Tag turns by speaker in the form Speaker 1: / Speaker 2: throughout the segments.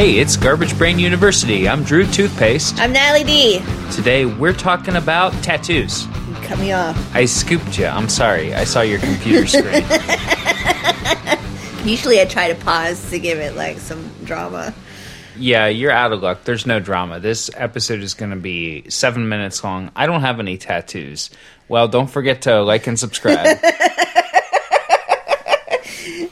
Speaker 1: Hey, it's Garbage Brain University. I'm Drew Toothpaste.
Speaker 2: I'm Natalie D.
Speaker 1: Today we're talking about tattoos.
Speaker 2: You cut me off.
Speaker 1: I scooped you. I'm sorry. I saw your computer screen.
Speaker 2: Usually I try to pause to give it like some drama.
Speaker 1: yeah, you're out of luck. There's no drama. This episode is going to be seven minutes long. I don't have any tattoos. Well, don't forget to like and subscribe.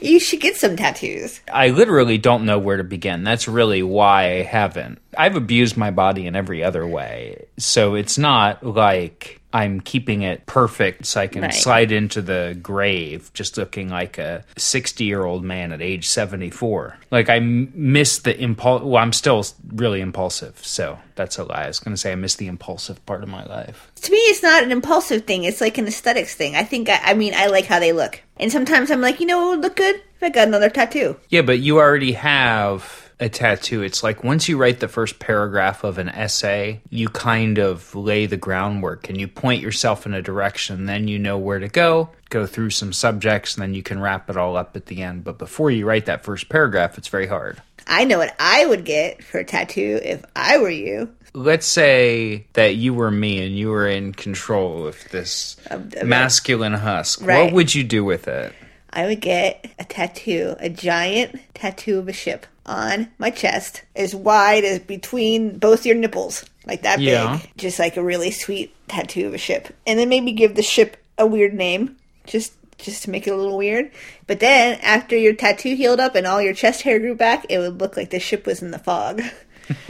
Speaker 2: You should get some tattoos.
Speaker 1: I literally don't know where to begin. That's really why I haven't. I've abused my body in every other way. So it's not like I'm keeping it perfect so I can
Speaker 2: Right.
Speaker 1: slide into the grave just looking like a 60 year old man at age 74. Like I m- miss the impulse. Well, I'm still really impulsive. So that's a lie. I was going to say I miss the impulsive part of my life.
Speaker 2: To me, it's not an impulsive thing. It's like an aesthetics thing. I think, I, I mean, I like how they look. And sometimes I'm like, you know what would look good? If I got another tattoo.
Speaker 1: Yeah, but you already have a tattoo. It's like once you write the first paragraph of an essay, you kind of lay the groundwork and you point yourself in a direction. Then you know where to go, go through some subjects, and then you can wrap it all up at the end. But before you write that first paragraph, it's very hard.
Speaker 2: I know what I would get for a tattoo if I were you.
Speaker 1: Let's say that you were me and you were in control of this
Speaker 2: of-
Speaker 1: masculine husk. What would you do with it?
Speaker 2: I would get a tattoo, a giant tattoo of a ship on my chest, as wide as between both your nipples, like that
Speaker 1: Yeah.
Speaker 2: big. Just like a really sweet tattoo of a ship, and then maybe give the ship a weird name, just just to make it a little weird. But then after your tattoo healed up and all your chest hair grew back, it would look like the ship was in the fog.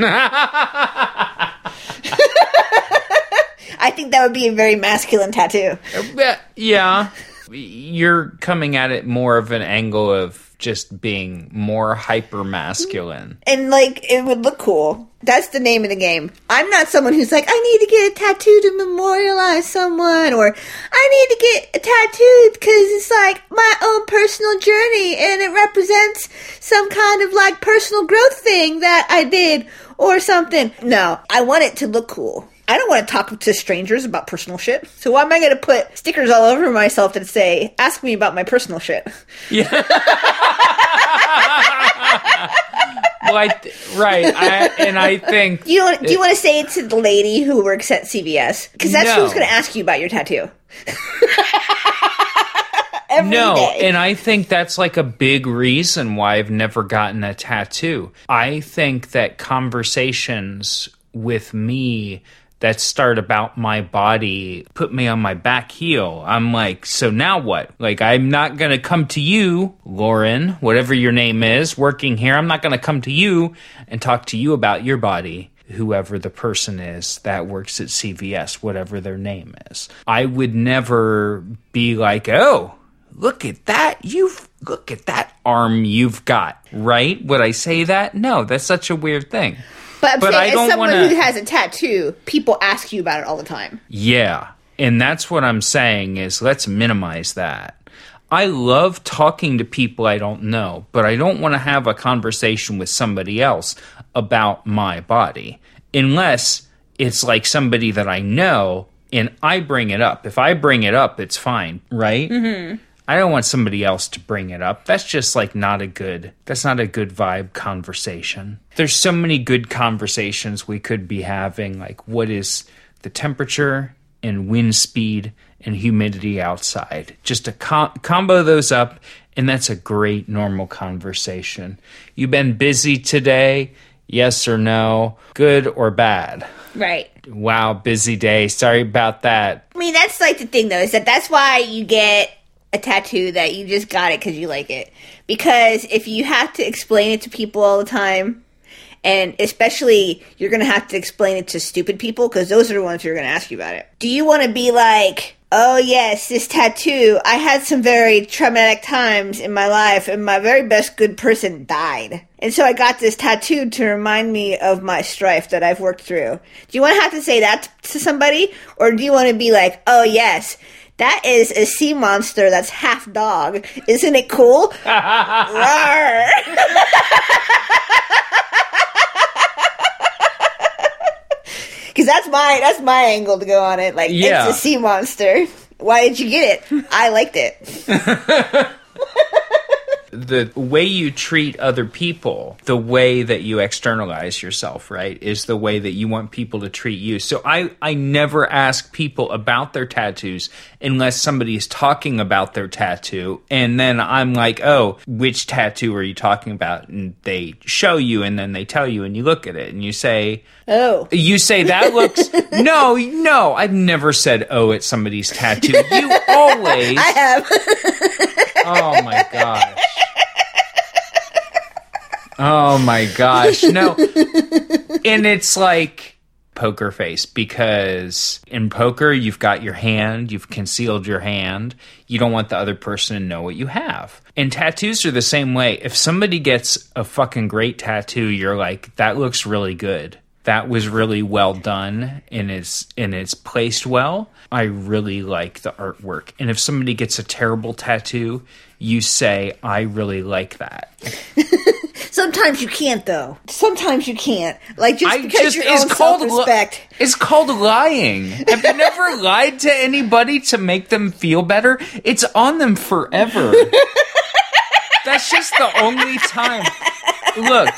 Speaker 2: I think that would be a very masculine tattoo.
Speaker 1: Uh, yeah, yeah. You're coming at it more of an angle of just being more hyper masculine.
Speaker 2: and like it would look cool. That's the name of the game. I'm not someone who's like, I need to get a tattoo to memorialize someone, or I need to get a tattoo because it's like my own personal journey and it represents some kind of like personal growth thing that I did or something. No, I want it to look cool. I don't want to talk to strangers about personal shit. So why am I going to put stickers all over myself that say, ask me about my personal shit?
Speaker 1: Well, I th- right, I, and I think
Speaker 2: You don't, do you want to say it to the lady who works at CVS? Because that's
Speaker 1: No.
Speaker 2: who's going to ask you about your tattoo. Every
Speaker 1: no,
Speaker 2: day.
Speaker 1: and I think that's like a big reason why I've never gotten a tattoo. I think that conversations with me that start about my body put me on my back heel. I'm like, so now what? Like, I'm not going to come to you, Lauren, whatever your name is, working here. I'm not going to come to you and talk to you about your body whoever the person is that works at CVS, whatever their name is. I would never be like, oh, look at that. You've, look at that arm you've got, right? Would I say that? No, that's such a weird thing.
Speaker 2: But I'm
Speaker 1: but
Speaker 2: saying, as someone
Speaker 1: wanna-
Speaker 2: who has a tattoo, people ask you about it all the time.
Speaker 1: Yeah. And that's what I'm saying is let's minimize that. I love talking to people I don't know, but I don't want to have a conversation with somebody else about my body unless it's like somebody that I know and I bring it up. If I bring it up, it's fine, right? Mm-hmm. I don't want somebody else to bring it up. That's just like not a good that's not a good vibe conversation. There's so many good conversations we could be having like what is the temperature and wind speed and humidity outside. Just to com- combo those up and that's a great normal conversation. You've been busy today? Yes or no? Good or bad?
Speaker 2: Right.
Speaker 1: Wow, busy day. Sorry about that.
Speaker 2: I mean, that's like the thing, though, is that that's why you get a tattoo that you just got it because you like it. Because if you have to explain it to people all the time, and especially you're going to have to explain it to stupid people because those are the ones who are going to ask you about it. Do you want to be like, oh, yes, this tattoo, I had some very traumatic times in my life and my very best good person died. And so I got this tattoo to remind me of my strife that I've worked through. Do you want to have to say that to somebody? Or do you want to be like, oh, yes, that is a sea monster that's half dog. Isn't it cool? Because that's my that's my angle to go on it. Like
Speaker 1: Yeah.
Speaker 2: it's a sea monster. Why did you get it? I liked it.
Speaker 1: the way you treat other people, the way that you externalize yourself, right, is the way that you want people to treat you. So I, I never ask people about their tattoos unless somebody is talking about their tattoo. And then I'm like, oh, which tattoo are you talking about? And they show you and then they tell you and you look at it and you say,
Speaker 2: Oh.
Speaker 1: you say that looks no, no. I've never said oh at somebody's tattoo. You always.
Speaker 2: I have.
Speaker 1: Oh my gosh. Oh my gosh. No. And it's like poker face because in poker you've got your hand, you've concealed your hand. You don't want the other person to know what you have. And tattoos are the same way. If somebody gets a fucking great tattoo, you're like, that looks really good. That was really well done and it's and it's placed well. I really like the artwork. And if somebody gets a terrible tattoo, you say, I really like that.
Speaker 2: Sometimes you can't, though. Sometimes you can't. Like just
Speaker 1: I
Speaker 2: because
Speaker 1: just
Speaker 2: your
Speaker 1: it's
Speaker 2: own
Speaker 1: called li-
Speaker 2: self-respect.
Speaker 1: it's called lying. Have you never lied to anybody to make them feel better? It's on them forever. That's just the only time. Look,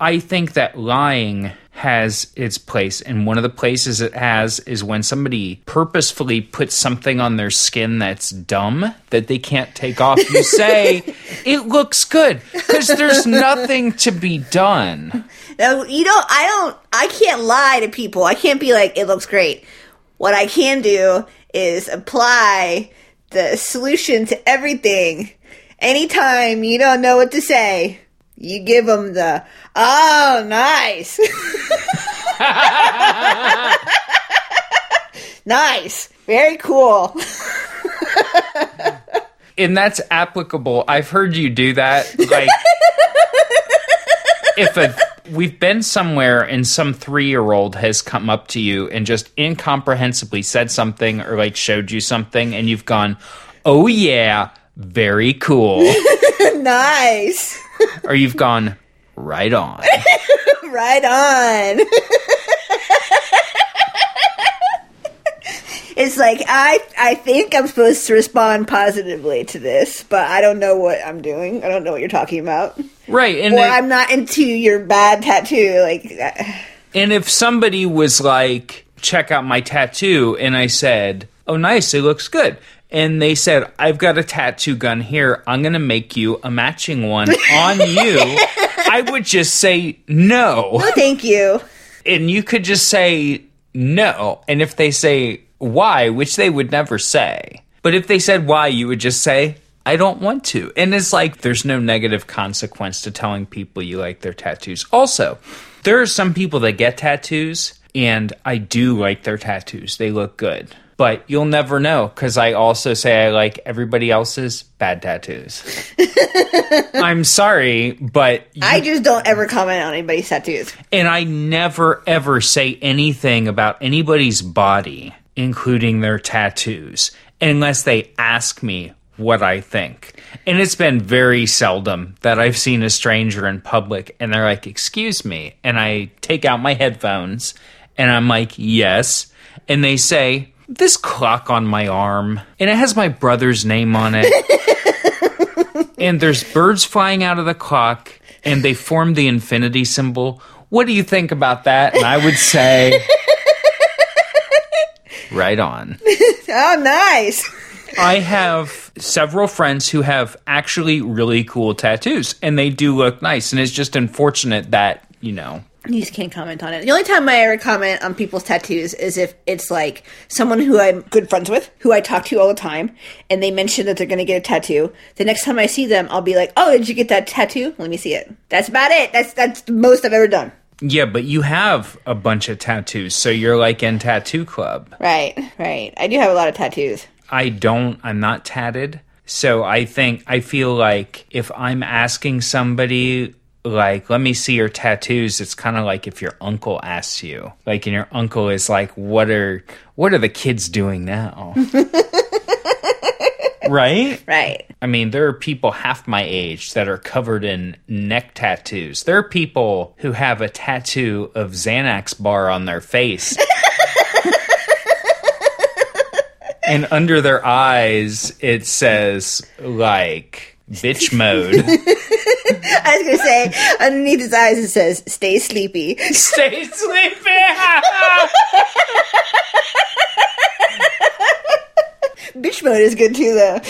Speaker 1: I think that lying has its place and one of the places it has is when somebody purposefully puts something on their skin that's dumb that they can't take off you say it looks good because there's nothing to be done
Speaker 2: No, you don't. I don't. I can't lie to people. I can't be like, it looks great. What I can do is apply the solution to everything. Anytime you don't know what to say, you give them the, oh, nice. nice. Very cool.
Speaker 1: and that's applicable. I've heard you do that. Like, if a we've been somewhere and some three year old has come up to you and just incomprehensibly said something or like showed you something, and you've gone, "Oh yeah, very cool,"
Speaker 2: nice.
Speaker 1: Or you've gone, "Right on."
Speaker 2: right on. it's like I I think I'm supposed to respond positively to this, but I don't know what I'm doing. I don't know what you're talking about.
Speaker 1: Right, and
Speaker 2: Or
Speaker 1: it-
Speaker 2: I'm not into your bad tattoo. Like, uh,
Speaker 1: And if somebody was like, check out my tattoo, and I said, oh, nice, it looks good. And they said, I've got a tattoo gun here. I'm going to make you a matching one on you. I would just say no.
Speaker 2: Oh, thank you.
Speaker 1: And you could just say no. And if they say why, which they would never say, but if they said why, you would just say, I don't want to. And it's like there's no negative consequence to telling people you like their tattoos. Also, there are some people that get tattoos, and I do like their tattoos. They look good. But you'll never know because I also say I like everybody else's bad tattoos. I'm sorry, but
Speaker 2: I just don't ever comment on anybody's tattoos.
Speaker 1: and I never ever say anything about anybody's body, including their tattoos, unless they ask me what I think. And it's been very seldom that I've seen a stranger in public and they're like, Excuse me. And I take out my headphones and I'm like, Yes. And they say, This clock on my arm, and it has my brother's name on it and there's birds flying out of the clock and they form the infinity symbol. What do you think about that? And I would say, right on.
Speaker 2: Oh, nice.
Speaker 1: I have several friends who have actually really cool tattoos and they do look nice. And it's just unfortunate that, you know,
Speaker 2: You just can't comment on it. The only time I ever comment on people's tattoos is if it's like someone who I'm good friends with, who I talk to all the time, and they mention that they're going to get a tattoo. The next time I see them, I'll be like, "Oh, did you get that tattoo? Let me see it." That's about it. That's that's the most I've ever done.
Speaker 1: yeah, but you have a bunch of tattoos. So you're like in Tattoo Club.
Speaker 2: Right, right. I do have a lot of tattoos.
Speaker 1: I don't, I'm not tatted. So I think, I feel like if I'm asking somebody, like, let me see your tattoos, it's kind of like if your uncle asks you. Like, and your uncle is like, what are, what are the kids doing now? right?
Speaker 2: Right.
Speaker 1: I mean, there are people half my age that are covered in neck tattoos. There are people who have a tattoo of Xanax bar on their face. and under their eyes, it says, like, Bitch mode.
Speaker 2: I was gonna say underneath his eyes it says "Stay sleepy."
Speaker 1: Stay sleepy.
Speaker 2: Bitch mode is good too, though.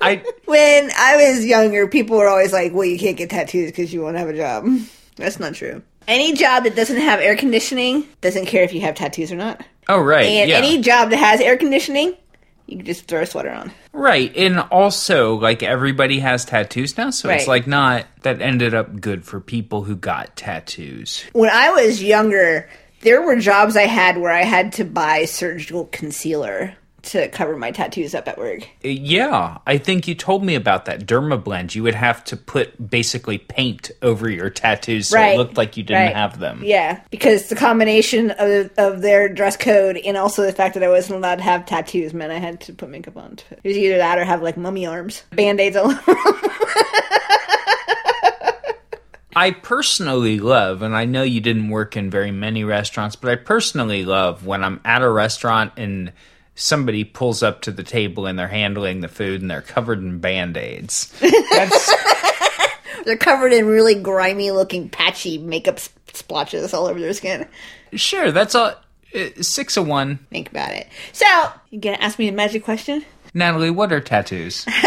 Speaker 1: I
Speaker 2: when I was younger, people were always like, "Well, you can't get tattoos because you won't have a job." That's not true. Any job that doesn't have air conditioning doesn't care if you have tattoos or not.
Speaker 1: Oh right.
Speaker 2: And
Speaker 1: yeah.
Speaker 2: any job that has air conditioning, you can just throw a sweater on.
Speaker 1: Right. And also like everybody has tattoos now, so it's
Speaker 2: Right.
Speaker 1: like not that ended up good for people who got tattoos.
Speaker 2: When I was younger, there were jobs I had where I had to buy surgical concealer to cover my tattoos up at work.
Speaker 1: Yeah, I think you told me about that dermablend. You would have to put basically paint over your tattoos so
Speaker 2: Right.
Speaker 1: it looked like you didn't
Speaker 2: Right.
Speaker 1: have them.
Speaker 2: Yeah, because the combination of, of their dress code and also the fact that I wasn't allowed to have tattoos meant I had to put makeup on. It was either that or have like mummy arms, band aids all over.
Speaker 1: I personally love, and I know you didn't work in very many restaurants, but I personally love when I'm at a restaurant and somebody pulls up to the table and they're handling the food and they're covered in band aids. That's
Speaker 2: They're covered in really grimy looking patchy makeup splotches all over their skin.
Speaker 1: sure, that's all. uh, Six of one.
Speaker 2: Think about it. So, you gonna ask me a magic question?
Speaker 1: Natalie, what are tattoos?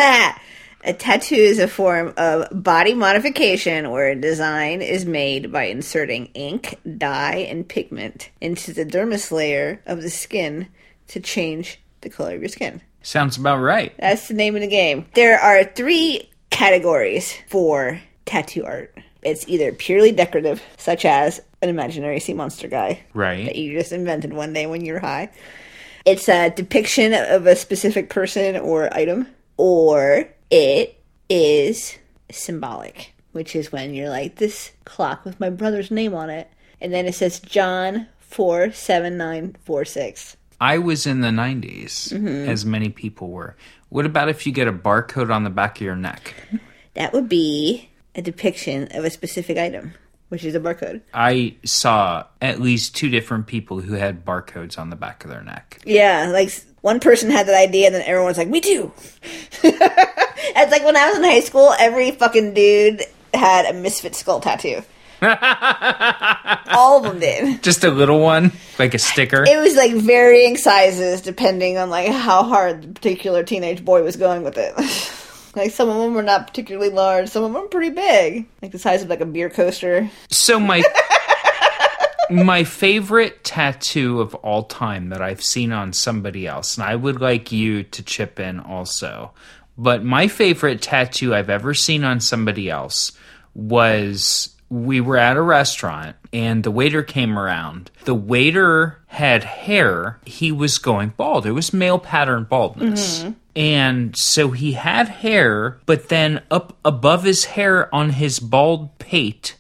Speaker 2: a tattoo is a form of body modification where a design is made by inserting ink, dye, and pigment into the dermis layer of the skin to change the color of your skin.
Speaker 1: Sounds about right.
Speaker 2: That's the name of the game. There are three categories for tattoo art. It's either purely decorative, such as an imaginary sea monster guy that
Speaker 1: Right.
Speaker 2: you just invented one day when you were high. It's a depiction of a specific person or item, or it is symbolic, which is when you're like this clock with my brother's name on it, and then it says John four seven nine four six.
Speaker 1: I was in the 90s,
Speaker 2: Mm-hmm.
Speaker 1: as many people were. What about if you get a barcode on the back of your neck?
Speaker 2: That would be a depiction of a specific item, which is a barcode.
Speaker 1: I saw at least two different people who had barcodes on the back of their neck.
Speaker 2: Yeah, like one person had that idea, and then everyone's like, "Me too." it's like when I was in high school, every fucking dude had a misfit skull tattoo. All of them did.
Speaker 1: Just a little one, like a sticker.
Speaker 2: It was like varying sizes depending on like how hard the particular teenage boy was going with it. like some of them were not particularly large, some of them were pretty big, like the size of like a beer coaster.
Speaker 1: So my my favorite tattoo of all time that I've seen on somebody else, and I would like you to chip in also. But my favorite tattoo I've ever seen on somebody else was we were at a restaurant and the waiter came around. The waiter had hair. He was going bald. It was male pattern baldness. And so he had hair, but then up above his hair on his bald pate,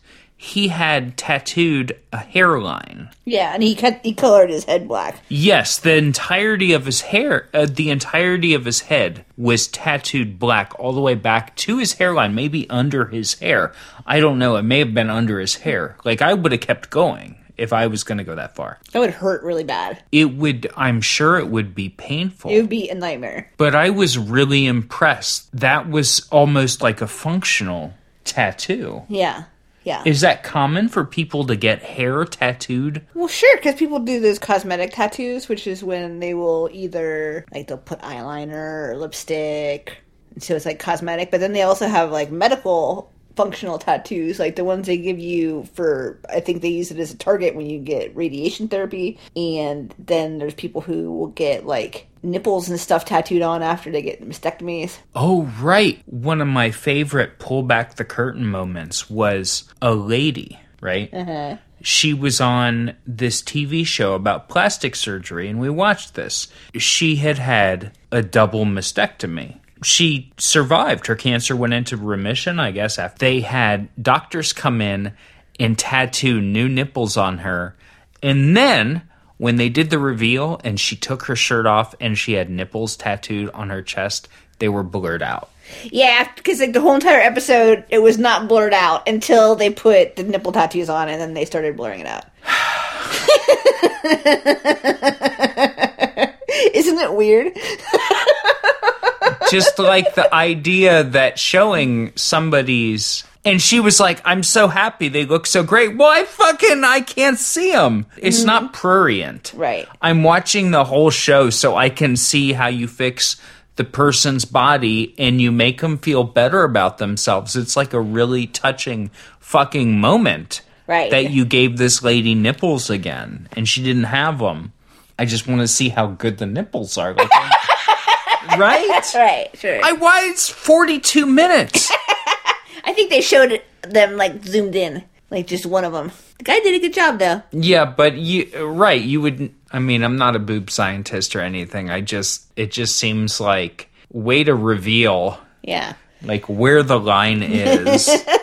Speaker 1: he had tattooed a hairline.
Speaker 2: Yeah, and he cut he colored his head black.
Speaker 1: Yes, the entirety of his hair, uh, the entirety of his head was tattooed black all the way back to his hairline, maybe under his hair. I don't know. It may have been under his hair. Like, I would have kept going if I was going to go that far.
Speaker 2: That would hurt really bad.
Speaker 1: It would, I'm sure it would be painful.
Speaker 2: It would be a nightmare.
Speaker 1: but I was really impressed. That was almost like a functional tattoo.
Speaker 2: Yeah. Yeah.
Speaker 1: Is that common for people to get hair tattooed?
Speaker 2: Well, sure, because people do those cosmetic tattoos, which is when they will either like they'll put eyeliner or lipstick, so it's like cosmetic. But then they also have like medical functional tattoos, like the ones they give you for. I think they use it as a target when you get radiation therapy, and then there's people who will get like nipples and stuff tattooed on after they get mastectomies.
Speaker 1: Oh, right. One of my favorite pull back the curtain moments was a lady, right?
Speaker 2: Uh-huh.
Speaker 1: She was on this TV show about plastic surgery, and we watched this. She had had a double mastectomy. She survived. Her cancer went into remission, I guess, after they had doctors come in and tattoo new nipples on her. And then when they did the reveal and she took her shirt off and she had nipples tattooed on her chest, they were blurred out.
Speaker 2: Yeah, because like the whole entire episode, it was not blurred out until they put the nipple tattoos on, and then they started blurring it out. Isn't it weird?
Speaker 1: just like the idea that showing somebody's and she was like, "I'm so happy they look so great." Well, I fucking I can't see them. It's not mm-hmm. prurient.
Speaker 2: Right.
Speaker 1: I'm watching the whole show so I can see how you fix the person's body and you make them feel better about themselves. It's like a really touching fucking moment.
Speaker 2: Right.
Speaker 1: That you gave this lady nipples again and she didn't have them. I just want to see how good the nipples are looking. right?
Speaker 2: Right, sure.
Speaker 1: I why it's 42 minutes.
Speaker 2: I think they showed them like zoomed in, like just one of them. The guy did a good job though.
Speaker 1: yeah, but you right, you would I mean, I'm not a boob scientist or anything. I just it just seems like way to reveal
Speaker 2: Yeah.
Speaker 1: like where the line is.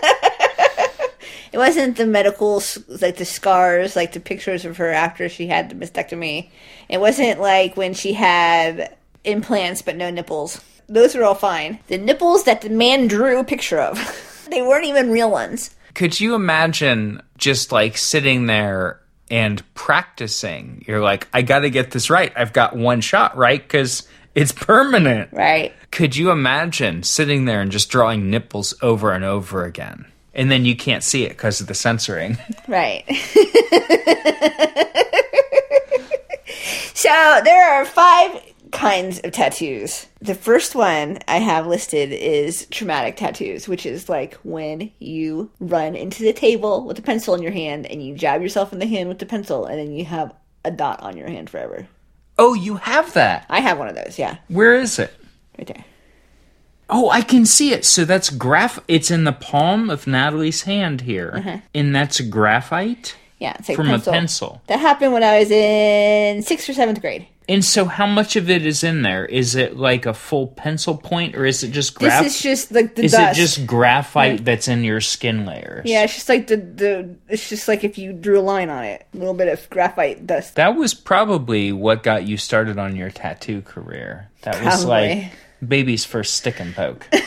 Speaker 2: It wasn't the medical, like the scars, like the pictures of her after she had the mastectomy. It wasn't like when she had implants but no nipples. Those are all fine. The nipples that the man drew a picture of, they weren't even real ones.
Speaker 1: Could you imagine just like sitting there and practicing? You're like, I got to get this right. I've got one shot, right? Because it's permanent.
Speaker 2: Right.
Speaker 1: Could you imagine sitting there and just drawing nipples over and over again? And then you can't see it because of the censoring.
Speaker 2: Right. so there are five kinds of tattoos. The first one I have listed is traumatic tattoos, which is like when you run into the table with a pencil in your hand and you jab yourself in the hand with the pencil and then you have a dot on your hand forever.
Speaker 1: oh, you have that.
Speaker 2: I have one of those, yeah.
Speaker 1: Where is it?
Speaker 2: Right there.
Speaker 1: Oh, I can see it. So that's graph. It's in the palm of Natalie's hand here, uh-huh. and that's graphite
Speaker 2: Yeah, it's like
Speaker 1: from
Speaker 2: pencil.
Speaker 1: a pencil.
Speaker 2: That happened when I was in sixth or seventh grade.
Speaker 1: And so, how much of it is in there? Is it like a full pencil point, or is it just
Speaker 2: This is just like the
Speaker 1: is
Speaker 2: dust.
Speaker 1: it just graphite that's in your skin layers?
Speaker 2: Yeah, it's just like the the. It's just like if you drew a line on it, a little bit of graphite dust.
Speaker 1: That was probably what got you started on your tattoo career. That was like baby's first stick and poke.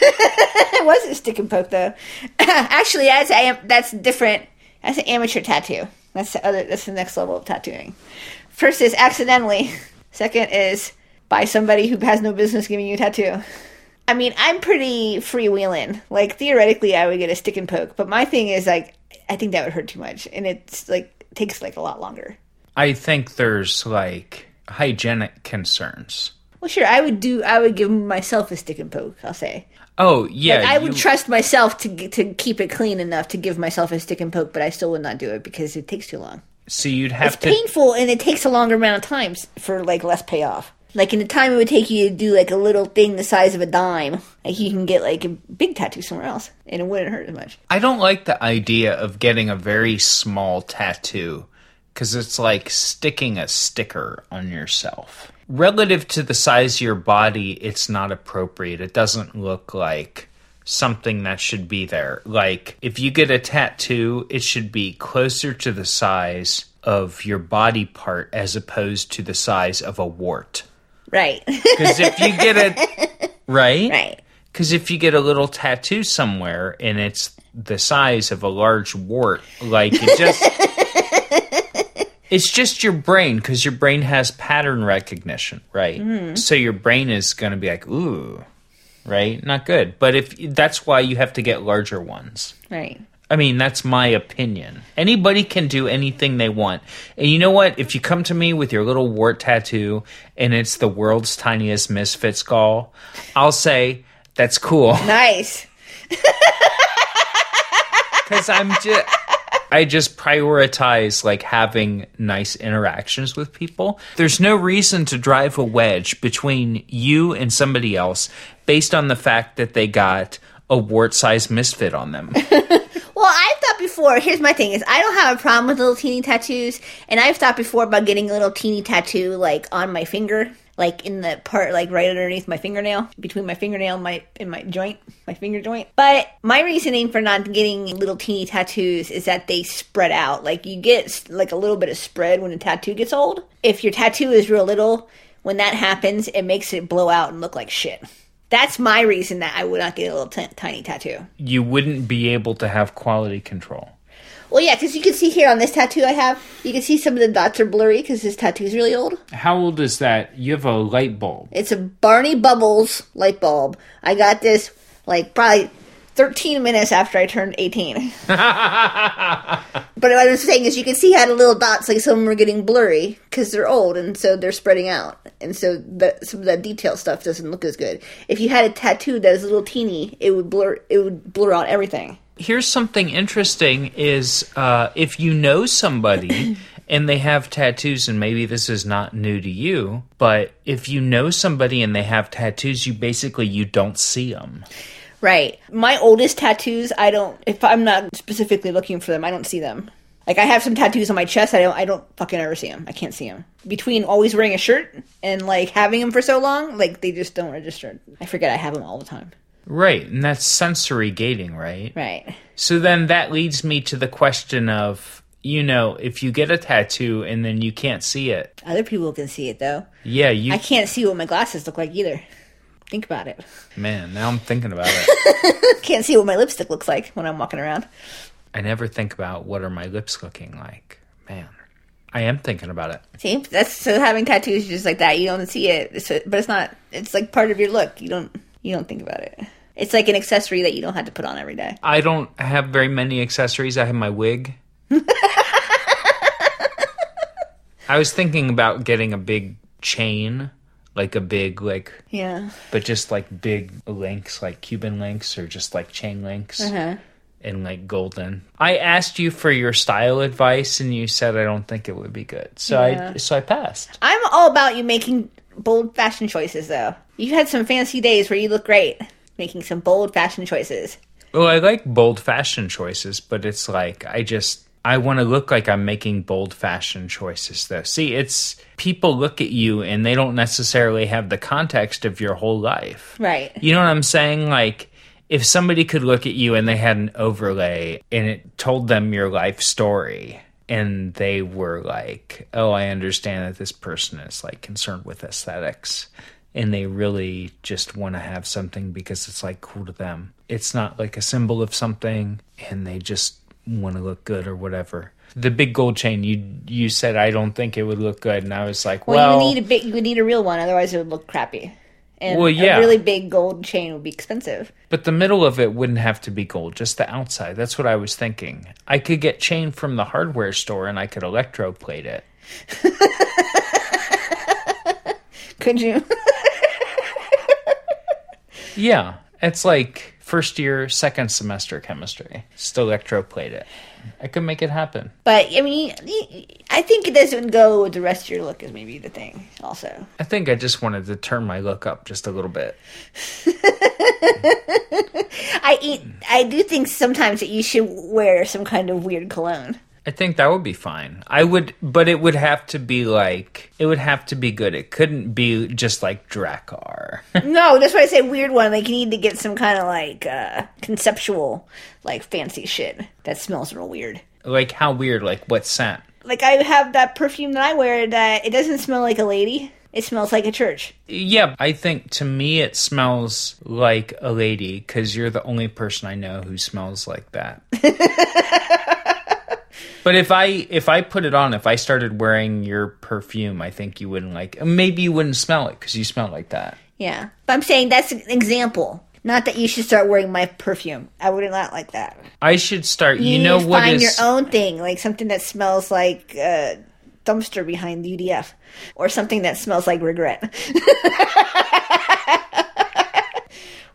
Speaker 2: It wasn't stick and poke though. Actually, that's am- that's different. That's an amateur tattoo. That's the other. That's the next level of tattooing. First is accidentally. Second is by somebody who has no business giving you a tattoo. I mean, I'm pretty freewheeling. Like theoretically, I would get a stick and poke, but my thing is like, I think that would hurt too much, and it's like takes like a lot longer.
Speaker 1: I think there's like hygienic concerns.
Speaker 2: Well, sure, I would do. I would give myself a stick and poke. I'll say.
Speaker 1: Oh yeah,
Speaker 2: Like, I would
Speaker 1: you-
Speaker 2: trust myself to to keep it clean enough to give myself a stick and poke, but I still would not do it because it takes too long.
Speaker 1: so you'd have
Speaker 2: It's
Speaker 1: to.
Speaker 2: painful and it takes a longer amount of time s- for like less payoff. Like in the time it would take you to do like a little thing the size of a dime, like you can get like a big tattoo somewhere else and it wouldn't hurt as much.
Speaker 1: I don't like the idea of getting a very small tattoo because it's like sticking a sticker on yourself. Relative to the size of your body, it's not appropriate. It doesn't look like something that should be there. Like, if you get a tattoo, it should be closer to the size of your body part as opposed to the size of a wart.
Speaker 2: Right.
Speaker 1: Because if you get it, right?
Speaker 2: right.
Speaker 1: Because if you get a little tattoo somewhere and it's the size of a large wart, like it just. It's just your brain because your brain has pattern recognition, right? Mm-hmm. So your brain is going to be like, ooh, right? Not good. But if that's why you have to get larger ones.
Speaker 2: Right.
Speaker 1: I mean, that's my opinion. Anybody can do anything they want. And you know what? If you come to me with your little wart tattoo and it's the world's tiniest misfit skull, I'll say, that's cool.
Speaker 2: Nice.
Speaker 1: Because I'm just. I just prioritize like having nice interactions with people. There's no reason to drive a wedge between you and somebody else based on the fact that they got a wart-sized misfit on them.
Speaker 2: Well, I've thought before. Here's my thing: is I don't have a problem with little teeny tattoos, and I've thought before about getting a little teeny tattoo like on my finger, like in the part like right underneath my fingernail, between my fingernail and my in my joint, my finger joint. But my reasoning for not getting little teeny tattoos is that they spread out. Like you get like a little bit of spread when a tattoo gets old. If your tattoo is real little, when that happens, it makes it blow out and look like shit. That's my reason that I would not get a little t- tiny tattoo.
Speaker 1: you wouldn't be able to have quality control.
Speaker 2: Well, yeah, because you can see here on this tattoo I have, you can see some of the dots are blurry because this tattoo is really old.
Speaker 1: How old is that? You have a light bulb.
Speaker 2: It's a Barney Bubbles light bulb. I got this like probably 13 minutes after I turned 18. but what I was saying is you can see how the little dots, like some of them are getting blurry because they're old and so they're spreading out. And so the, some of that detail stuff doesn't look as good. If you had a tattoo that was a little teeny, it would blur, it would blur out everything.
Speaker 1: Here's something interesting is uh, if you know somebody and they have tattoos, and maybe this is not new to you, but if you know somebody and they have tattoos, you basically you don't see them.
Speaker 2: Right. My oldest tattoos, I don't. If I'm not specifically looking for them, I don't see them. Like I have some tattoos on my chest. I don't. I don't fucking ever see them. I can't see them. Between always wearing a shirt and like having them for so long, like they just don't register. I forget I have them all the time.
Speaker 1: Right, and that's sensory gating, right?
Speaker 2: Right.
Speaker 1: So then that leads me to the question of, you know, if you get a tattoo and then you can't see it.
Speaker 2: Other people can see it though.
Speaker 1: Yeah, you
Speaker 2: I can't see what my glasses look like either. Think about it.
Speaker 1: man, now I'm thinking about it.
Speaker 2: Can't see what my lipstick looks like when I'm walking around.
Speaker 1: I never think about what are my lips looking like. Man, I am thinking about it.
Speaker 2: See, that's so having tattoos just like that. You don't see it, it's, but it's not. It's like part of your look. You don't. You don't think about it. It's like an accessory that you don't have to put on every day.
Speaker 1: I don't have very many accessories. I have my wig. I was thinking about getting a big chain, like a big like
Speaker 2: Yeah.
Speaker 1: but just like big links, like Cuban links or just like chain links
Speaker 2: Uh-huh.
Speaker 1: and like golden. I asked you for your style advice and you said I don't think it would be good. So
Speaker 2: Yeah.
Speaker 1: I so I passed.
Speaker 2: I'm all about you making bold fashion choices, though. You've had some fancy days where you look great making some bold fashion choices.
Speaker 1: Well, I like bold fashion choices, but it's like I just I want to look like I'm making bold fashion choices though. See, it's people look at you and they don't necessarily have the context of your whole life.
Speaker 2: Right.
Speaker 1: You know what I'm saying? Like, if somebody could look at you and they had an overlay and it told them your life story, and they were like, oh, I understand that this person is like concerned with aesthetics, and they really just want to have something because it's like cool to them. It's not like a symbol of something, and they just want to look good or whatever. The big gold chain, you you said I don't think it would look good, and I was like,
Speaker 2: Well,
Speaker 1: well,
Speaker 2: you need a big. You need a real one, otherwise it would look crappy. And
Speaker 1: Well, yeah.
Speaker 2: a really big gold chain would be expensive.
Speaker 1: But the middle of it wouldn't have to be gold, just the outside. That's what I was thinking. I could get chain from the hardware store and I could electroplate it.
Speaker 2: Could you?
Speaker 1: Yeah, it's like first year, second semester chemistry. Just electroplate it. I could make it happen.
Speaker 2: but I mean, I think it doesn't go with the rest of your look. Is maybe the thing. Also,
Speaker 1: I think I just wanted to turn my look up just a little bit.
Speaker 2: I eat. I do think sometimes that you should wear some kind of weird cologne.
Speaker 1: I think that would be fine. I would, but it would have to be like, it would have to be good. It couldn't be just like Drakkar.
Speaker 2: no, that's why I say weird one. Like you need to get some kind of like uh conceptual, like fancy shit that smells real weird.
Speaker 1: like, how weird? Like, what scent?
Speaker 2: Like I have that perfume that I wear that it doesn't smell like a lady. It smells like a church.
Speaker 1: Yeah, I think to me it smells like a lady because you're the only person I know who smells like that. but if I if I put it on, if I started wearing your perfume, I think you wouldn't like. Maybe you wouldn't smell it because you smell like that.
Speaker 2: Yeah, but I'm saying that's an example. Not that you should start wearing my perfume. I would not like that.
Speaker 1: I should start. You,
Speaker 2: You,
Speaker 1: know what
Speaker 2: find
Speaker 1: is
Speaker 2: your own thing, like something that smells like uh, dumpster behind the UDF, or something that smells like regret,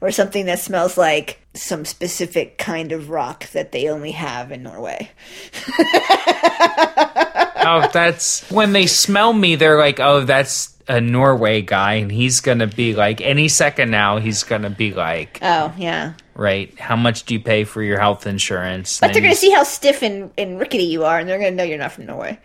Speaker 2: or something that smells like some specific kind of rock that they only have in Norway.
Speaker 1: oh, that's when they smell me. They're like, oh, that's a Norway guy, and he's gonna be like any second now. He's gonna be like,
Speaker 2: Oh yeah,
Speaker 1: right? How much do you pay for your health insurance?
Speaker 2: but they're gonna see how stiff and, and rickety you are, and they're gonna know you're not from Norway.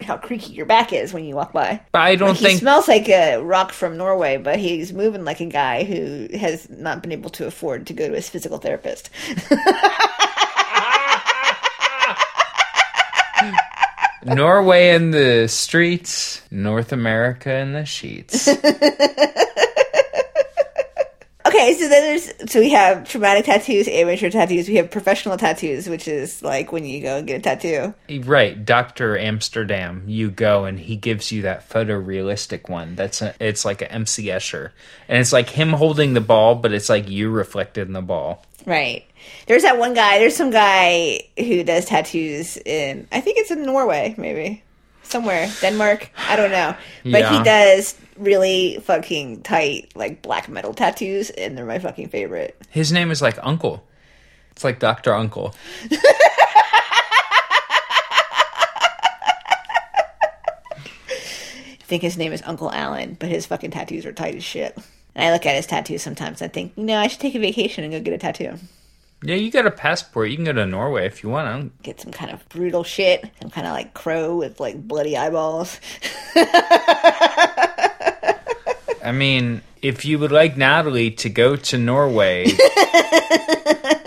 Speaker 2: How creaky your back is when you walk by.
Speaker 1: I don't
Speaker 2: Like, he
Speaker 1: think
Speaker 2: smells like a rock from Norway, but he's moving like a guy who has not been able to afford to go to his physical therapist.
Speaker 1: Norway in the streets, North America in the sheets.
Speaker 2: Okay, so then there's so we have traumatic tattoos, amateur tattoos. We have professional tattoos, which is like when you go and get a tattoo.
Speaker 1: Right, Doctor Amsterdam. You go and he gives you that photorealistic one. That's a, it's like an MC Escher, and it's like him holding the ball, but it's like you reflected in the ball.
Speaker 2: Right. There's that one guy. There's some guy who does tattoos in. I think it's in Norway, maybe somewhere Denmark. I don't know, but
Speaker 1: Yeah.
Speaker 2: he does really fucking tight like black metal tattoos, and they're my fucking favorite.
Speaker 1: His name is like Uncle. It's like Doctor Uncle.
Speaker 2: I think his name is Uncle Alan, but his fucking tattoos are tight as shit. And I look at his tattoos sometimes. I think, you know, I should take a vacation and go get a tattoo.
Speaker 1: Yeah, you got a passport. You can go to Norway if you want. to.
Speaker 2: Get some kind of brutal shit. Some kind of like crow with like bloody eyeballs.
Speaker 1: I mean, if you would like Natalie to go to Norway,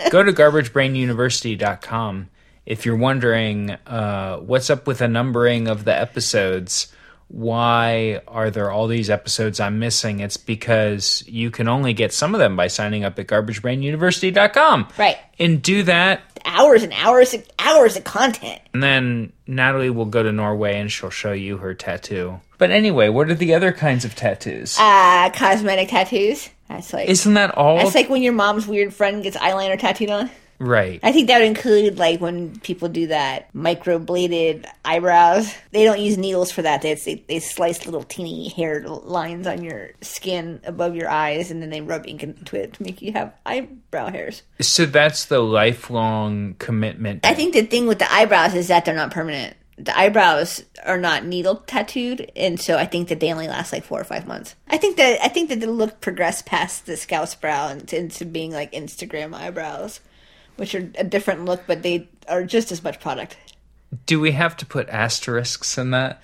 Speaker 1: go to garbagebrainuniversity.com. If you're wondering uh, what's up with the numbering of the episodes, why are there all these episodes I'm missing? It's because you can only get some of them by signing up at garbagebrainuniversity.com.
Speaker 2: Right.
Speaker 1: And do that,
Speaker 2: Hours and hours and hours of content.
Speaker 1: and then Natalie will go to Norway and she'll show you her tattoo. But anyway, what are the other kinds of tattoos?
Speaker 2: Uh, cosmetic tattoos. That's like
Speaker 1: Isn't that all?
Speaker 2: that's like when your mom's weird friend gets eyeliner tattooed on.
Speaker 1: Right.
Speaker 2: I think that would include like when people do that microbladed eyebrows. They don't use needles for that. They they, they slice little teeny hair lines on your skin above your eyes, and then they rub ink into it to make you have eyebrow hairs.
Speaker 1: So that's the lifelong commitment.
Speaker 2: I think the thing with the eyebrows is that they're not permanent. The eyebrows are not needle tattooed, and so I think that they only last like four or five months. I think that I think that the look progressed past the Scouse brow into being like Instagram eyebrows, which are a different look, but they are just as much product.
Speaker 1: Do we have to put asterisks in that?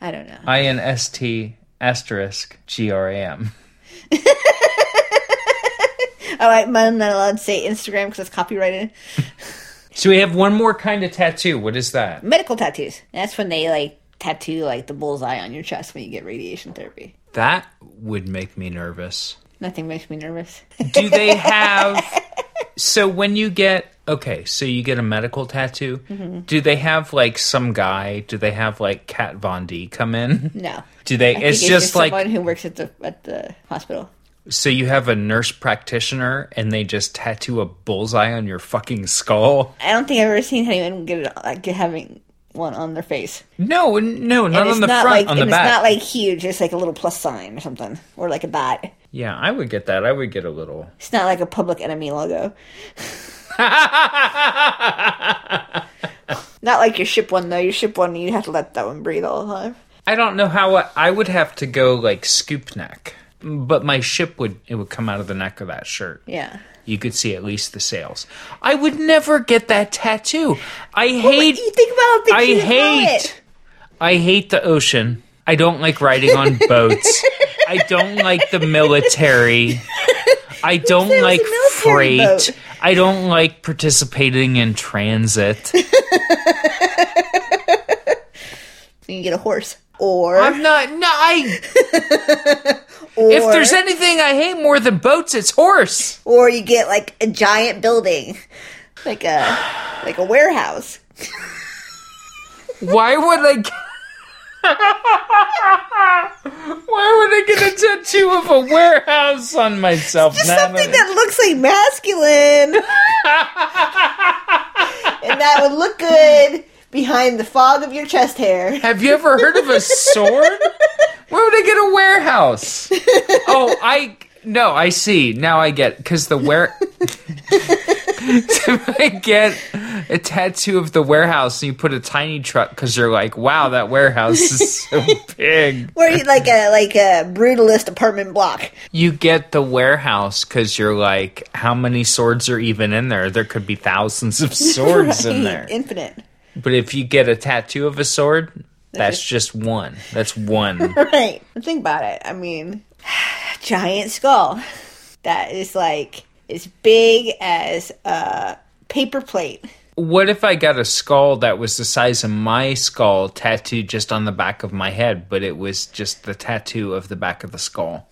Speaker 2: I don't know.
Speaker 1: I N S T asterisk G R A M.
Speaker 2: Oh, I'm not allowed to say Instagram because it's copyrighted.
Speaker 1: So we have one more kind of tattoo. What is that?
Speaker 2: Medical tattoos. That's when they like tattoo like the bullseye on your chest when you get radiation therapy.
Speaker 1: That would make me nervous.
Speaker 2: Nothing makes me nervous.
Speaker 1: Do they have. So when you get. Okay, so you get a medical tattoo.
Speaker 2: Mm-hmm.
Speaker 1: Do they have like some guy? Do they have like Kat Von D come in?
Speaker 2: no.
Speaker 1: Do they?
Speaker 2: I think
Speaker 1: It's just like.
Speaker 2: someone who works at the at the hospital.
Speaker 1: So you have a nurse practitioner and they just tattoo a bullseye on your fucking skull?
Speaker 2: I don't think I've ever seen anyone get it like having one on their face.
Speaker 1: No, no, not on the front,
Speaker 2: like
Speaker 1: on the back.
Speaker 2: it's not like huge. It's like a little plus sign or something, or like a dot.
Speaker 1: Yeah, I would get that. I would get a little.
Speaker 2: It's not like a public enemy logo. Not like your ship one though. Your ship one, you have to let that one breathe all the time.
Speaker 1: I don't know how I, I would have to go like scoop neck, but my ship would it would come out of the neck of that shirt.
Speaker 2: Yeah.
Speaker 1: You could see at least the sails. I would never get that tattoo. I hate.
Speaker 2: you think about big
Speaker 1: I
Speaker 2: she is on
Speaker 1: hate. I hate the ocean. I don't like riding on boats. I don't like the military. I don't like freight.
Speaker 2: boat.
Speaker 1: I don't like participating in transit.
Speaker 2: You can get a horse, or
Speaker 1: I'm not. No, I.
Speaker 2: or,
Speaker 1: If there's anything I hate more than boats, it's horse.
Speaker 2: or you get like a giant building, like a like a warehouse.
Speaker 1: Why would I? Why would I get a tattoo of a warehouse on myself?
Speaker 2: Just something
Speaker 1: that-
Speaker 2: that looks like masculine, and that would look good behind the fog of your chest hair.
Speaker 1: Have you ever heard of a sword? Where would I get a warehouse? Oh, I no, I see. Now I get because the where. I get a tattoo of the warehouse and you put a tiny truck because you're like, wow, that warehouse is so big.
Speaker 2: Where you like a like a brutalist apartment block.
Speaker 1: You get the warehouse because you're like, how many swords are even in there? There could be thousands of swords in there.
Speaker 2: Infinite.
Speaker 1: But if you get a tattoo of a sword, that's
Speaker 2: just
Speaker 1: one. That's one.
Speaker 2: Right. Think about it. I mean, giant skull that is like as big as a paper plate.
Speaker 1: What if I got a skull that was the size of my skull tattooed just on the back of my head, but it was just the tattoo of the back of the skull?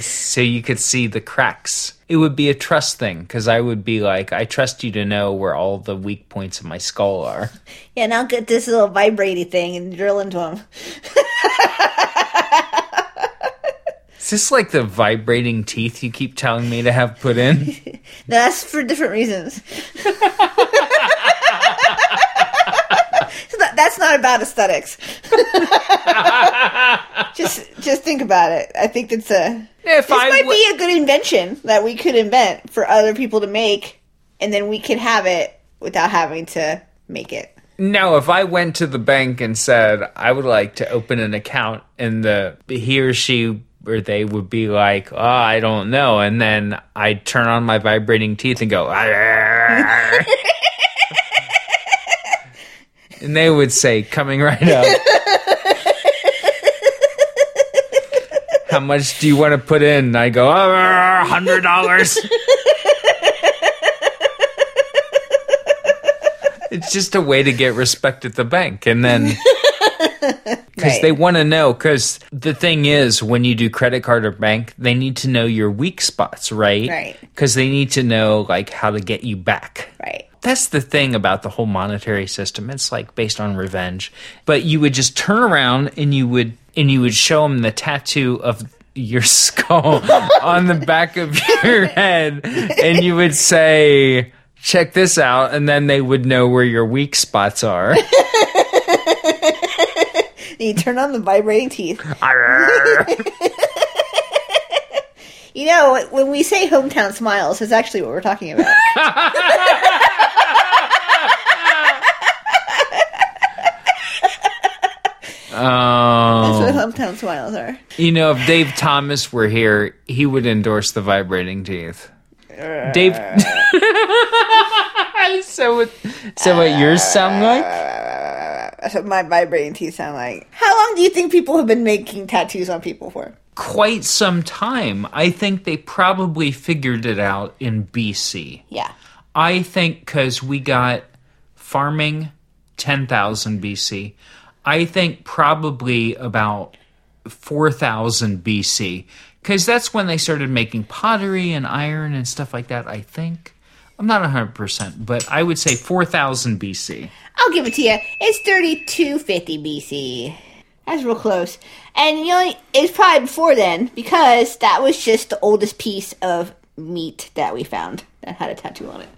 Speaker 1: so you could see the cracks. It would be a trust thing because I would be like, I trust you to know where all the weak points of my skull are.
Speaker 2: Yeah, now get this little vibrating thing and drill into them.
Speaker 1: Is this like the vibrating teeth you keep telling me to have put in?
Speaker 2: No, that's for different reasons. So that- that's not about aesthetics. just just think about it. I think it's a
Speaker 1: If
Speaker 2: this
Speaker 1: I
Speaker 2: might
Speaker 1: w-
Speaker 2: be a good invention that we could invent for other people to make, and then we could have it without having to make it.
Speaker 1: No, if I went to the bank and said I would like to open an account, and the he or she or they would be like, "Oh, I don't know," and then I'd turn on my vibrating teeth and go, ah. and they would say, "Coming right up." How much do you want to put in? I go, "Oh, hundred dollars." It's just a way to get respect at the bank, and then because
Speaker 2: Right.
Speaker 1: they want to know. Because the thing is, when you do credit card or bank, they need to know your weak spots, right?
Speaker 2: Right.
Speaker 1: Because they need to know like how to get you back.
Speaker 2: Right.
Speaker 1: That's the thing about the whole monetary system. It's like based on revenge. But you would just turn around and you would and you would show them the tattoo of your skull on the back of your head and you would say check this out and then they would know where your weak spots are.
Speaker 2: You turn on the vibrating teeth. You know, when we say hometown smiles, that's actually what we're talking about. That's what
Speaker 1: um,
Speaker 2: hometown smiles are.
Speaker 1: you know, if Dave Thomas were here, he would endorse the vibrating teeth. Dave. so, what, so what yours sound like?
Speaker 2: That's what my vibrating teeth sound like. How long do you think people have been making tattoos on people for?
Speaker 1: Quite some time. I think they probably figured it out in BC.
Speaker 2: Yeah.
Speaker 1: I think because we got farming 10,000 BC. I think probably about 4,000 BC because that's when they started making pottery and iron and stuff like that. I think. I'm not 100%, but I would say 4,000 BC.
Speaker 2: I'll give it to you. It's 3250 BC. That's real close. And you know, it's probably before then because that was just the oldest piece of meat that we found that had a tattoo on it.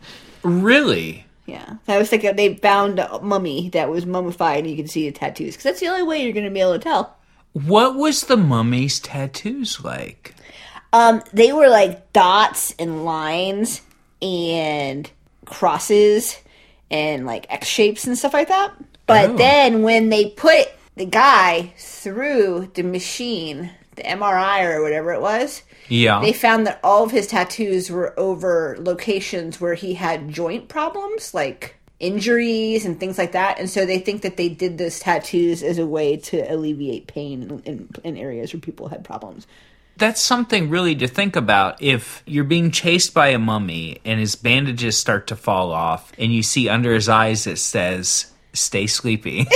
Speaker 1: Really?
Speaker 2: Yeah, that was like a, they found a mummy that was mummified, and you can see the tattoos because that's the only way you're going to be able to tell.
Speaker 1: What was the mummy's tattoos like?
Speaker 2: Um, they were like dots and lines and crosses and like X shapes and stuff like that. But
Speaker 1: Oh.
Speaker 2: then when they put the guy through the machine, the MRI or whatever it was,
Speaker 1: Yeah.
Speaker 2: they found that all of his tattoos were over locations where he had joint problems, like injuries and things like that. And so they think that they did those tattoos as a way to alleviate pain in, in areas where people had problems.
Speaker 1: That's something really to think about. If you're being chased by a mummy and his bandages start to fall off, and you see under his eyes it says, Stay sleepy.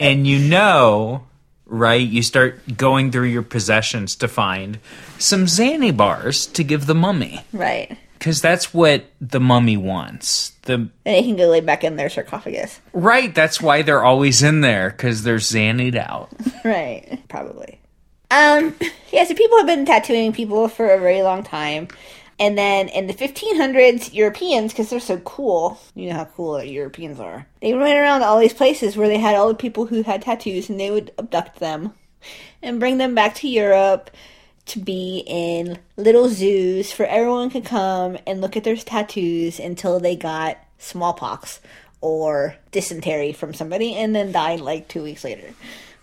Speaker 1: and you know, right? You start going through your possessions to find some Xanny bars to give the mummy.
Speaker 2: Right.
Speaker 1: Because that's what the mummy wants. The
Speaker 2: And they can go lay back in their sarcophagus.
Speaker 1: Right, that's why they're always in there, because they're Xannied out.
Speaker 2: Right. Probably. Um, yeah, so people have been tattooing people for a very long time. And then in the 1500s, Europeans, because they're so cool, you know how cool Europeans are, they went around all these places where they had all the people who had tattoos and they would abduct them and bring them back to Europe to be in little zoos for everyone could come and look at their tattoos until they got smallpox or dysentery from somebody and then died like two weeks later.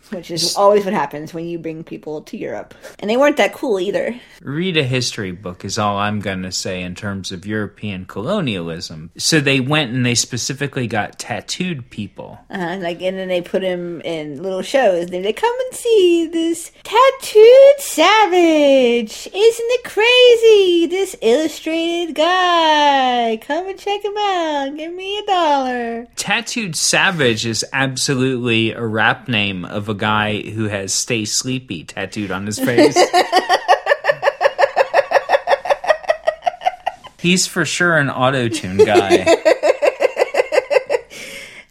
Speaker 2: Which is always what happens when you bring people to Europe. And they weren't that cool either.
Speaker 1: Read a history book, is all I'm going to say in terms of European colonialism. So they went and they specifically got tattooed people.
Speaker 2: Uh, like, and then they put him in little shows. They they come and see this tattooed Savage! Isn't it crazy? This illustrated guy. Come and check him out. Give me a dollar.
Speaker 1: Tattooed Savage is absolutely a rap name of a guy who has Stay Sleepy tattooed on his face. He's for sure an auto tune guy.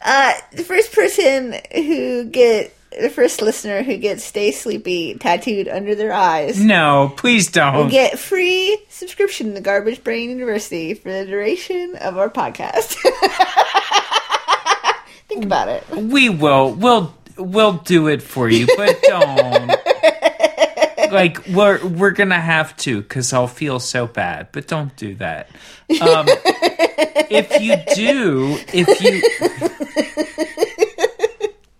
Speaker 2: Uh, the first person who get the first listener who gets "Stay Sleepy" tattooed under their eyes
Speaker 1: No, please don't.
Speaker 2: get free subscription to Garbage Brain University for the duration of our podcast. Think about it.
Speaker 1: We will. We'll we'll do it for you, but don't. like we're we're gonna have to because I'll feel so bad. But don't do that. Um, if you do, if you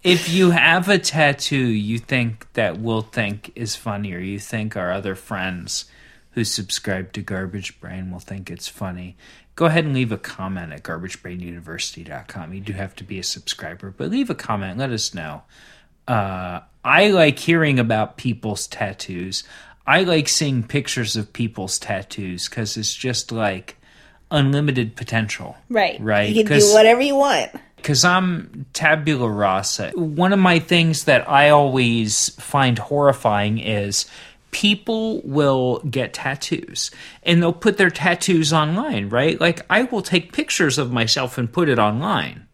Speaker 1: if you have a tattoo you think that we'll think is funny, or you think our other friends who subscribe to Garbage Brain will think it's funny, go ahead and leave a comment at garbagebrainuniversity.com. You do have to be a subscriber, but leave a comment. Let us know. Uh, I like hearing about people's tattoos. I like seeing pictures of people's tattoos because it's just like unlimited potential.
Speaker 2: Right.
Speaker 1: Right.
Speaker 2: You can do whatever you want.
Speaker 1: because I'm tabula rasa. One of my things that I always find horrifying is people will get tattoos and they'll put their tattoos online, right? Like I will take pictures of myself and put it online.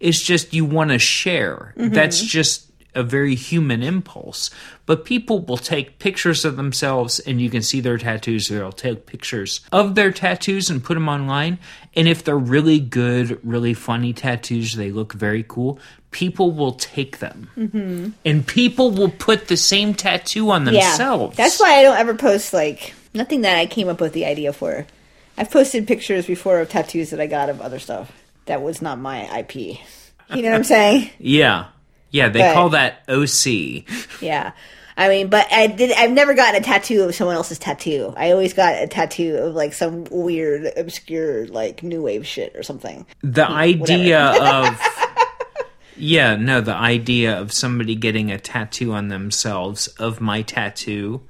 Speaker 1: It's just you want to share. Mm-hmm. That's just a very human impulse. But people will take pictures of themselves and you can see their tattoos. They'll take pictures of their tattoos and put them online. And if they're really good, really funny tattoos, they look very cool, people will take them. Mm-hmm. And people will put the same tattoo on themselves.
Speaker 2: Yeah. That's why I don't ever post like nothing that I came up with the idea for. I've posted pictures before of tattoos that I got of other stuff that was not my IP. You know what I'm saying?
Speaker 1: Yeah. Yeah, they
Speaker 2: But-
Speaker 1: call that OC.
Speaker 2: Yeah. I mean, but I did. I've never gotten a tattoo of someone else's tattoo. I always got a tattoo of like some weird, obscure, like new wave shit or something.
Speaker 1: the hmm, idea of yeah no the idea of somebody getting a tattoo on themselves of my tattoo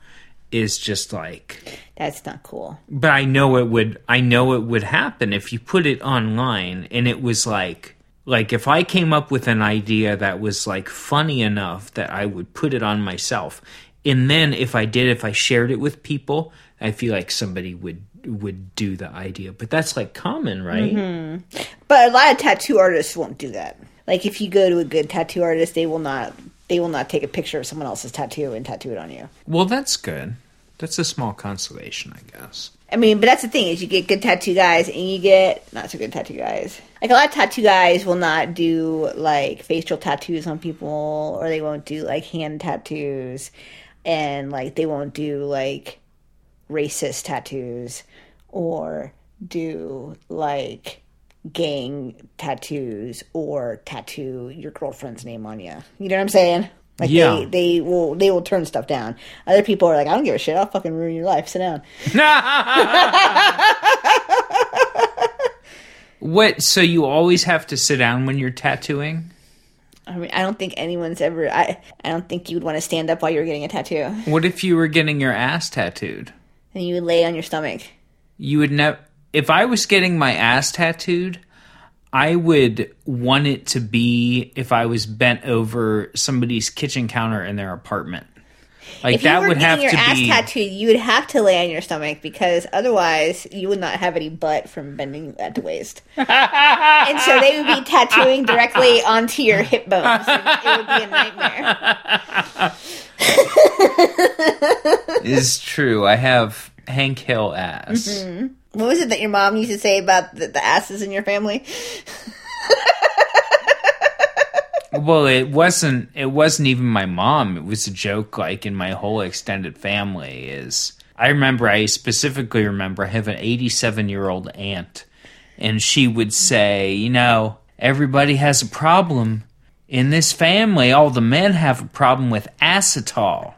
Speaker 1: is just like
Speaker 2: That's not cool.
Speaker 1: but i know it would i know it would happen if you put it online and it was like like if i came up with an idea that was like funny enough that i would put it on myself and then if i did if i shared it with people i feel like somebody would would do the idea but that's like common right mm-hmm.
Speaker 2: But a lot of tattoo artists won't do that. Like if you go to a good tattoo artist, they will not. They will not take a picture of someone else's tattoo and tattoo it on you.
Speaker 1: Well, that's good. That's a small consolation, I guess.
Speaker 2: I mean, but that's the thing is you get good tattoo guys and you get not so good tattoo guys. Like a lot of tattoo guys will not do like facial tattoos on people or they won't do like hand tattoos and like they won't do like racist tattoos or do like gang tattoos or tattoo your girlfriend's name on you. You know what I'm saying? Like
Speaker 1: Yeah.
Speaker 2: they, they will they will turn stuff down. Other people are like, I don't give a shit. I'll fucking ruin your life. Sit down.
Speaker 1: what? So you always have to sit down when you're tattooing?
Speaker 2: I mean, I don't think anyone's ever. I I don't think you would want to stand up while you're getting a tattoo,
Speaker 1: What if you were getting your ass tattooed?
Speaker 2: and you would lay on your stomach.
Speaker 1: You would never. If I was getting my ass tattooed, I would want it to be if I was bent over somebody's kitchen counter in their apartment. Like
Speaker 2: If you
Speaker 1: that
Speaker 2: were
Speaker 1: would have
Speaker 2: your
Speaker 1: to
Speaker 2: ass
Speaker 1: be.
Speaker 2: tattooed, you would have to lay on your stomach because otherwise you would not have any butt from bending at the waist, and so they would be tattooing directly onto your hip bones. It would be a nightmare.
Speaker 1: is true. I have Hank Hill ass.
Speaker 2: Mm-hmm. What was it that your mom used to say about the, the asses in your family?
Speaker 1: Well, it wasn't. It wasn't even my mom. It was a joke. Like in my whole extended family, is I remember. I specifically remember. I have an 87 year old aunt, and she would say, "You know, everybody has a problem in this family. All the men have a problem with acetol."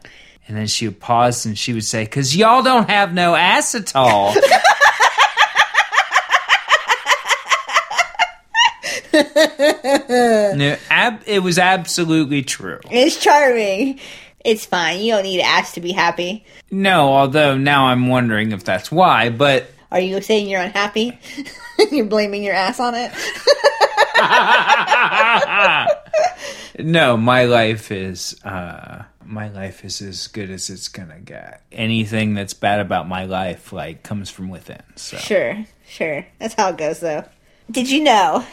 Speaker 1: And then she would pause and she would say, "Cause y'all don't have no acetol." no, ab- it was absolutely true.
Speaker 2: It's charming. It's fine. You don't need ass to be happy.
Speaker 1: No, although now I'm wondering if that's why, but
Speaker 2: Are you saying you're unhappy? you're blaming your ass on it?
Speaker 1: no, my life is uh my life is as good as it's gonna get. Anything that's bad about my life like comes from within. So
Speaker 2: Sure, sure. That's how it goes, though. Did you know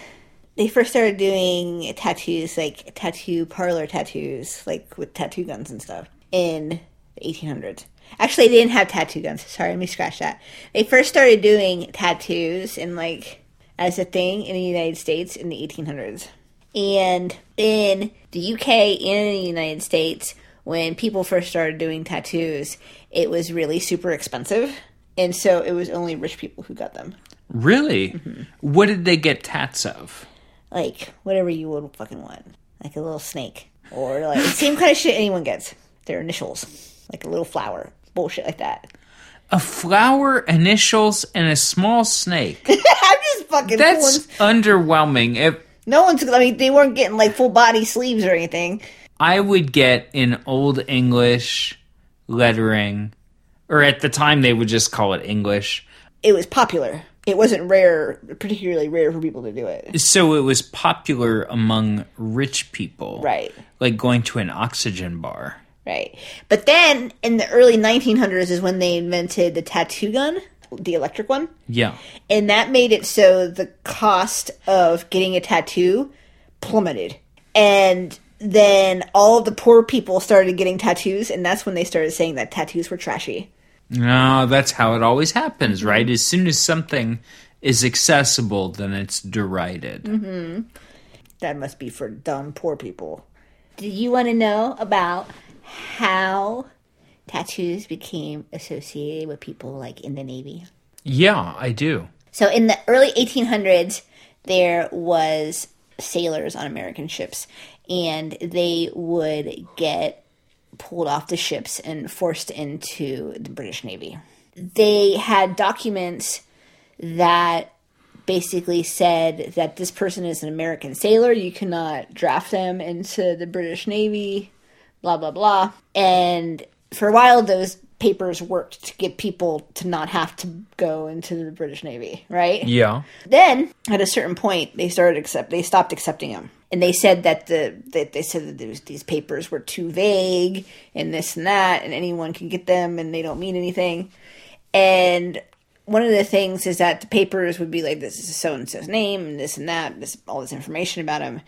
Speaker 2: they first started doing tattoos, like tattoo parlor tattoos, like with tattoo guns and stuff, in the 1800s? Actually, they didn't have tattoo guns. Sorry, let me scratch that. They first started doing tattoos in like as a thing in the United States in the 1800s. And in the UK and the United States, when people first started doing tattoos, it was really super expensive. And so it was only rich people who got them.
Speaker 1: Really?
Speaker 2: Mm-hmm.
Speaker 1: What did they get tats of?
Speaker 2: Like, whatever you would fucking want. Like a little snake. Or like the same kind of shit anyone gets. Their initials. Like a little flower. Bullshit like that.
Speaker 1: A flower, initials, and a small snake.
Speaker 2: I'm just fucking
Speaker 1: That's underwhelming. If
Speaker 2: No one's. I mean, they weren't getting like full body sleeves or anything.
Speaker 1: I would get in old English lettering, or at the time they would just call it English.
Speaker 2: It was popular. It wasn't rare, particularly rare for people to do it.
Speaker 1: So it was popular among rich people.
Speaker 2: Right.
Speaker 1: Like going to an oxygen bar.
Speaker 2: Right. But then in the early 1900s is when they invented the tattoo gun, the electric one.
Speaker 1: Yeah.
Speaker 2: And that made it so the cost of getting a tattoo plummeted. And then all of the poor people started getting tattoos, and that's when they started saying that tattoos were trashy.
Speaker 1: No, that's how it always happens, right? Mm-hmm. As soon as something is accessible, then it's derided. Mm-hmm.
Speaker 2: That must be for dumb poor people. Do you want to know about how tattoos became associated with people like in the Navy?
Speaker 1: Yeah, I do.
Speaker 2: So in the early 1800s, there was sailors on American ships, and they would get pulled off the ships and forced into the British Navy. They had documents that basically said that this person is an American sailor. You cannot draft them into the British Navy, blah, blah, blah. And for a while, those papers worked to get people to not have to go into the British Navy, right?
Speaker 1: Yeah.
Speaker 2: Then, at a certain point, they started accept. They stopped accepting them, and they said that the that they said that these papers were too vague and this and that, and anyone can get them, and they don't mean anything. And one of the things is that the papers would be like, "This is so and so's name, and this and that, this all this information about him,"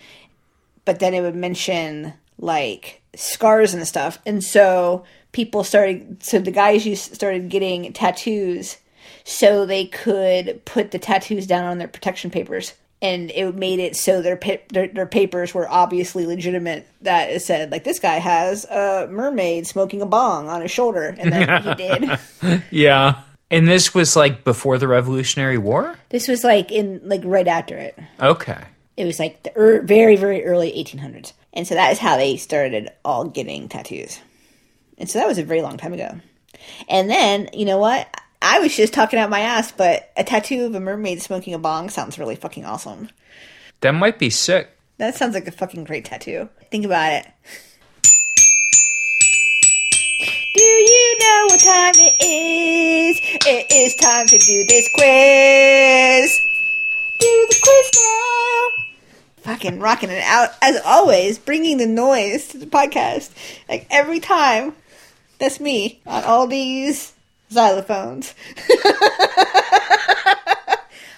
Speaker 2: but then it would mention like scars and stuff, and so people started. So the guys used started getting tattoos so they could put the tattoos down on their protection papers and it made it so their pa- their, their papers were obviously legitimate that it said like this guy has a mermaid smoking a bong on his shoulder and then he did
Speaker 1: Yeah. And this was like before the Revolutionary War?
Speaker 2: this was like in like right after it
Speaker 1: Okay.
Speaker 2: it was like the er, very very early 1800s and so that is how they started all getting tattoos and so that was a very long time ago and then you know what i was just talking out my ass but a tattoo of a mermaid smoking a bong sounds really fucking awesome
Speaker 1: That might be sick.
Speaker 2: that sounds like a fucking great tattoo think about it do you know what time it is? It is time to do this quiz. Do the quiz now. Fucking rocking it out as always, bringing the noise to the podcast. Like every time. That's me on all these xylophones.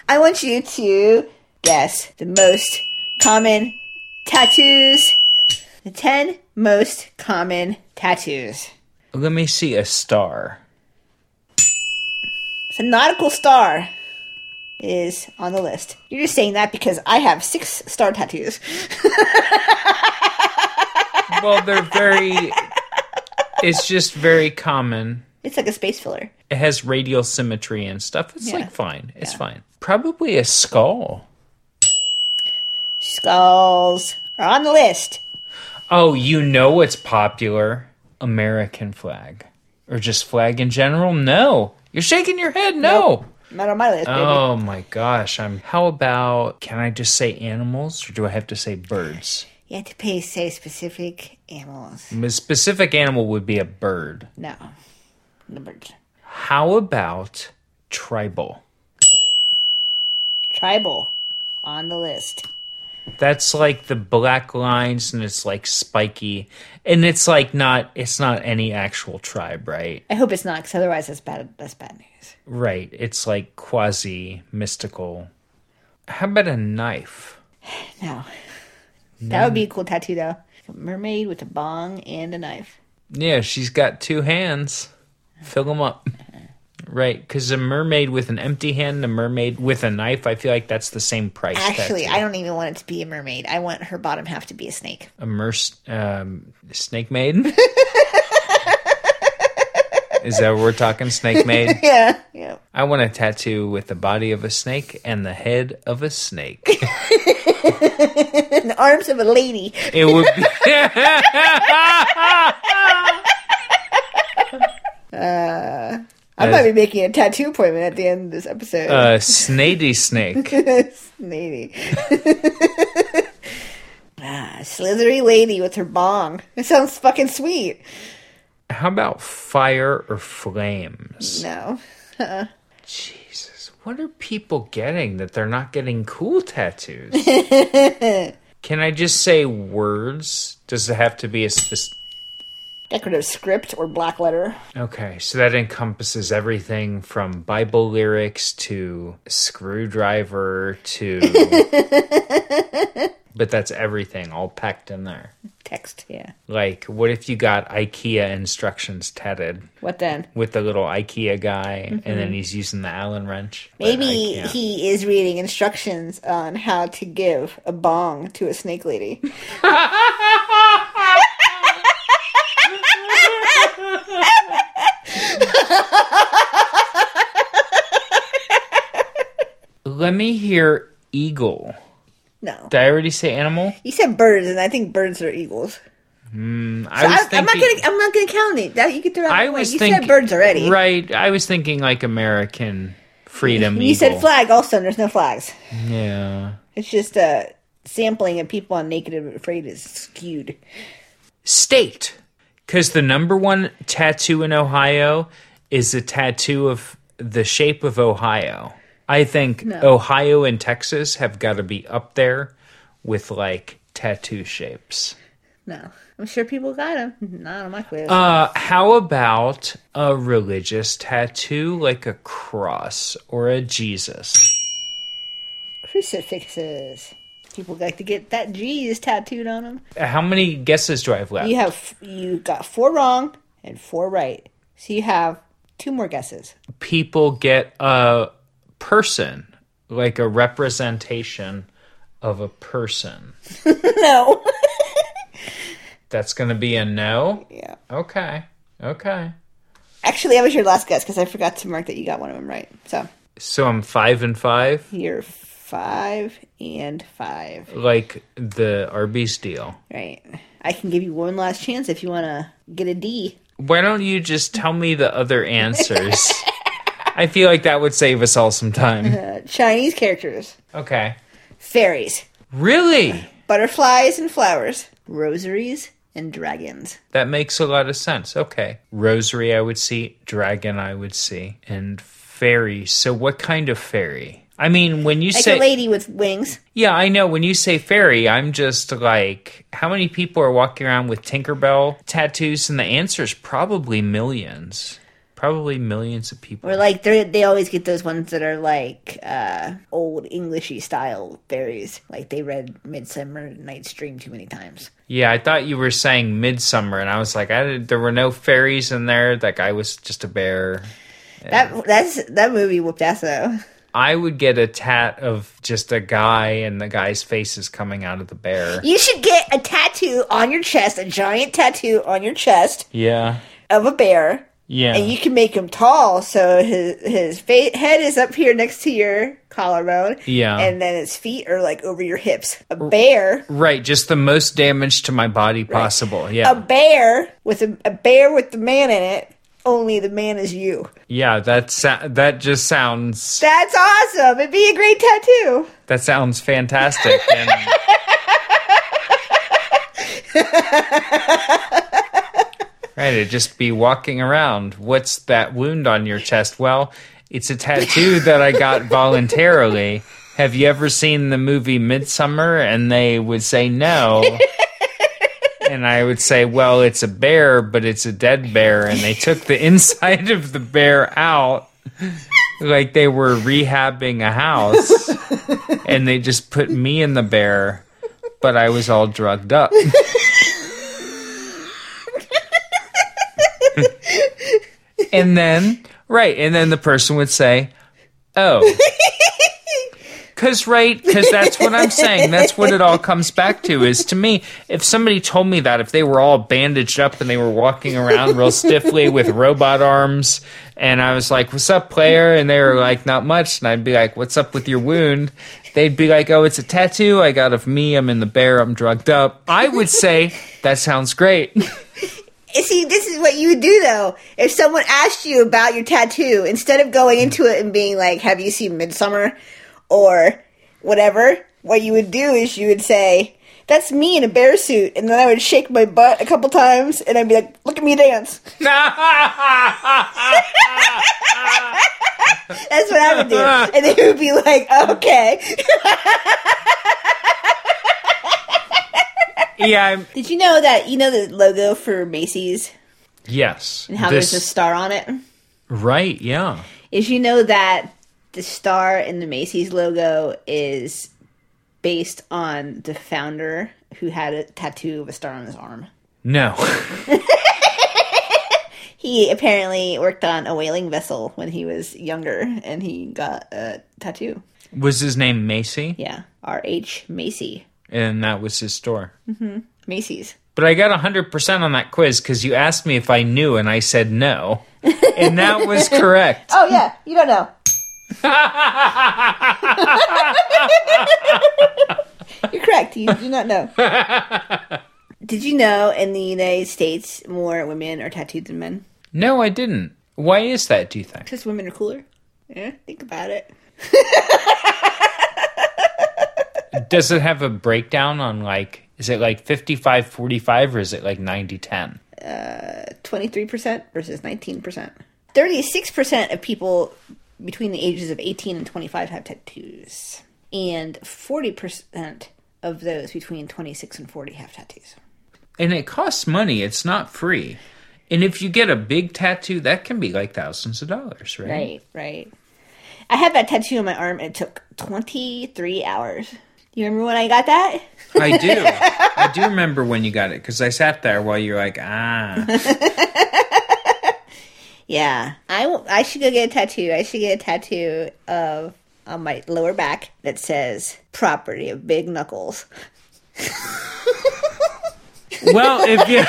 Speaker 2: I want you to guess the most common tattoos. The 10 most common tattoos.
Speaker 1: Let me see a star.
Speaker 2: So nautical star is on the list. You're just saying that because I have six star tattoos.
Speaker 1: Well, they're very. It's just very common.
Speaker 2: It's like a space filler.
Speaker 1: It has radial symmetry and stuff. It's
Speaker 2: Yeah.
Speaker 1: like fine. It's
Speaker 2: Yeah.
Speaker 1: fine. Probably a skull.
Speaker 2: Skulls are on the list.
Speaker 1: Oh, you know what's popular? American flag. Or just flag in general? No. You're shaking your head. No.
Speaker 2: Not on my list, baby.
Speaker 1: Oh my gosh. I'm how about can I just say animals or do I have to say birds?
Speaker 2: You have to pay say specific animals.
Speaker 1: A specific animal would be a bird.
Speaker 2: No.
Speaker 1: How about tribal?
Speaker 2: Tribal. On the list.
Speaker 1: That's like the black lines and it's like spiky. And it's like not it's not any actual tribe, right?
Speaker 2: I hope it's not, because otherwise that's bad that's bad news.
Speaker 1: Right. It's like quasi mystical. How about a knife?
Speaker 2: No. That would be a cool tattoo though. A mermaid with a bong and a knife.
Speaker 1: Yeah, she's got two hands. Fill them up. Right, because a mermaid with an empty hand and a mermaid with a knife, I feel like that's the same price.
Speaker 2: Actually. I don't even want it to be a mermaid. I want her bottom half to be a snake.
Speaker 1: a merc- um, snake maid. Is that what we're talking? Snake maid.
Speaker 2: Yeah. Yeah.
Speaker 1: I want a tattoo with the body of a snake and the head of a snake.
Speaker 2: And the arms of a lady.
Speaker 1: It would be.
Speaker 2: Uh, I uh, might be making a tattoo appointment at the end of this episode.
Speaker 1: a snady snake.
Speaker 2: Snady. ah, slithery lady with her bong. It sounds fucking sweet.
Speaker 1: How about fire or flames?
Speaker 2: No. Uh-uh.
Speaker 1: Jesus, what are people getting that they're not getting cool tattoos? Can I just say words? Does it have to be a specific?
Speaker 2: Decorative script or black letter.
Speaker 1: Okay, so that encompasses everything from Bible lyrics to screwdriver to. but that's everything all packed in there.
Speaker 2: Text, yeah.
Speaker 1: Like, what if you got IKEA instructions tatted
Speaker 2: What then?
Speaker 1: with the little IKEA guy and then mm-hmm. he's using the Allen wrench?
Speaker 2: Maybe he is reading instructions on how to give a bong to a snake lady.
Speaker 1: Let me hear eagle.
Speaker 2: No.
Speaker 1: Did I already say animal?
Speaker 2: You said birds, and I think birds are eagles.
Speaker 1: Hmm, I
Speaker 2: So
Speaker 1: was
Speaker 2: I, I'm not gonna. I'm not gonna count it. That you can throw out.
Speaker 1: I
Speaker 2: the way. You
Speaker 1: thinking
Speaker 2: said birds already.
Speaker 1: Right, I was thinking like American freedom.
Speaker 2: You said flag. Also, and there's no flags.
Speaker 1: Yeah.
Speaker 2: It's just a sampling of people on Naked and Afraid is skewed.
Speaker 1: State. Because the number one tattoo in Ohio is a tattoo of the shape of Ohio. I think Ohio and Texas have got to be up there with like tattoo shapes.
Speaker 2: No, I'm sure people got them. Not on my quiz.
Speaker 1: Uh, how about a religious tattoo like a cross or a Jesus?
Speaker 2: Crucifixes. People like to get that Jesus tattooed on them.
Speaker 1: How many guesses do I have left?
Speaker 2: You have you got four wrong and four right, so you have two more guesses.
Speaker 1: people get a person, like a representation of a person.
Speaker 2: no.
Speaker 1: That's going to be a no?
Speaker 2: yeah.
Speaker 1: Okay. Okay.
Speaker 2: Actually, that was your last guess because I forgot to mark that you got one of them right. So
Speaker 1: So I'm five and five,
Speaker 2: you're five and five.
Speaker 1: like the Arby's deal.
Speaker 2: Right. I can give you one last chance if you want to get a D.
Speaker 1: Why don't you just tell me the other answers? I feel like that would save us all some time.
Speaker 2: Uh, Chinese characters,
Speaker 1: Okay.
Speaker 2: fairies,
Speaker 1: Really?
Speaker 2: butterflies and flowers, rosaries and dragons.
Speaker 1: That makes a lot of sense. Okay. Rosary, I would see. Dragon, I would see. And fairy. So, what kind of fairy? I mean, when you
Speaker 2: Like
Speaker 1: say.
Speaker 2: a lady with wings.
Speaker 1: Yeah, I know. When you say fairy, I'm just like, how many people are walking around with Tinkerbell tattoos? And the answer is probably millions. Probably millions of people.
Speaker 2: Or like they they always get those ones that are like uh, old Englishy style fairies. Like they read Midsummer Night's Dream too many times.
Speaker 1: Yeah, I thought you were saying midsummer, and I was like, I there were no fairies in there. That guy was just a bear.
Speaker 2: That that's that movie whooped ass though.
Speaker 1: I would get a tat of just a guy, and the guy's face is coming out of the bear.
Speaker 2: You should get a tattoo on your chest, a giant tattoo on your chest
Speaker 1: Yeah,
Speaker 2: of a bear,
Speaker 1: yeah.
Speaker 2: and you can make him tall so his his fa- head is up here next to your collarbone.
Speaker 1: Yeah.
Speaker 2: and then his feet are like over your hips. A bear,
Speaker 1: right, just the most damage to my body possible.
Speaker 2: a
Speaker 1: Yeah, A
Speaker 2: bear with a, a bear with the man in it. Only the man is you.
Speaker 1: yeah. That that just sounds
Speaker 2: That's awesome. It'd be a great tattoo.
Speaker 1: that sounds fantastic. And Right, it'd just be walking around. What's that wound on your chest? Well, it's a tattoo that I got voluntarily. Have you ever seen the movie Midsummer? And they would say no. and I would say, well, it's a bear, but it's a dead bear. And they took the inside of the bear out like they were rehabbing a house. And they just put me in the bear, but I was all drugged up. And then, right, and then the person would say, oh. Cause right, cause that's what I'm saying. That's what it all comes back to. Is to me, if somebody told me that, if they were all bandaged up and they were walking around real stiffly with robot arms, and I was like, "What's up, player?" and they were like, "Not much," and I'd be like, "What's up with your wound?" They'd be like, "Oh, it's a tattoo I got of me. I'm in the bear. I'm drugged up." I would say, "That sounds great."
Speaker 2: See, this is what you would do though. If someone asked you about your tattoo, instead of going mm-hmm. into it and being like, "Have you seen Midsummer?" or whatever, what you would do is you would say, "That's me in a bear suit," and then I would shake my butt a couple times, and I'd be like, "Look at me dance." That's what I would do, and they would be like, "Okay."
Speaker 1: yeah, I'm,
Speaker 2: Did you know that you know the logo for Macy's
Speaker 1: yes.
Speaker 2: and how
Speaker 1: This-
Speaker 2: there's a star on it?
Speaker 1: right, yeah.
Speaker 2: Is you know that the star in the Macy's logo is based on the founder who had a tattoo of a star on his arm.
Speaker 1: No.
Speaker 2: He apparently worked on a whaling vessel when he was younger and he got a tattoo.
Speaker 1: was his name Macy?
Speaker 2: Yeah. R H Macy.
Speaker 1: And that was his store. Mm-hmm.
Speaker 2: Macy's.
Speaker 1: But I got 100% on that quiz because you asked me if I knew, and I said no. and that was correct.
Speaker 2: Oh yeah, you don't know. You're correct. You do not know. Did you know in the United States more women are tattooed than men?
Speaker 1: No, I didn't. Why is that, do you think?
Speaker 2: Because women are cooler. Yeah, think about it.
Speaker 1: Does it have a breakdown on like, is it like 55 45 or is it like 90 10?
Speaker 2: 23% versus 19%. 36% of people between the ages of 18 and 25 have tattoos. And 40% of those between 26 and 40 have tattoos.
Speaker 1: And it costs money, it's not free. And if you get a big tattoo, that can be like thousands of dollars, right?
Speaker 2: Right, right. I had that tattoo on my arm. It took 23 hours. You remember when I got that?
Speaker 1: I do. I do remember when you got it because I sat there while you're like, ah.
Speaker 2: Yeah. I, w- I should go get a tattoo. I should get a tattoo of on my lower back that says property of big knuckles.
Speaker 1: Well, if you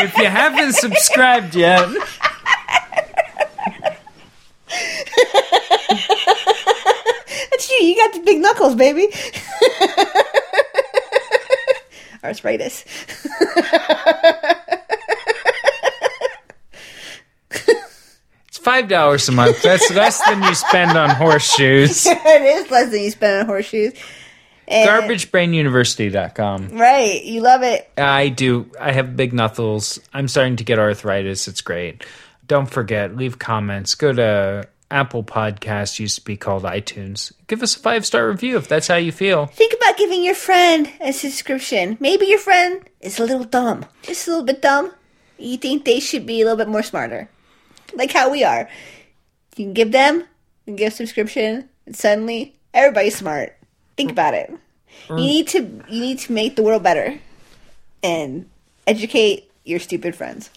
Speaker 1: if you haven't subscribed yet,
Speaker 2: That's you. You got the big knuckles, baby. Arthritis.
Speaker 1: it's five dollars a month. That's less than you spend on horseshoes.
Speaker 2: it is less than you spend on horseshoes. And-
Speaker 1: GarbageBrainUniversity.com.
Speaker 2: Right. You love it.
Speaker 1: I do. I have big knuckles. I'm starting to get arthritis. It's great. Don't forget, leave comments. Go to Apple Podcasts, used to be called iTunes. Give us a five star review if that's how you feel.
Speaker 2: Think about giving your friend a subscription. Maybe your friend is a little dumb. Just a little bit dumb. You think they should be a little bit more smarter. Like how we are. You can give them, you can give a subscription, and suddenly everybody's smart. Think about it. You mm. need to you need to make the world better and educate your stupid friends.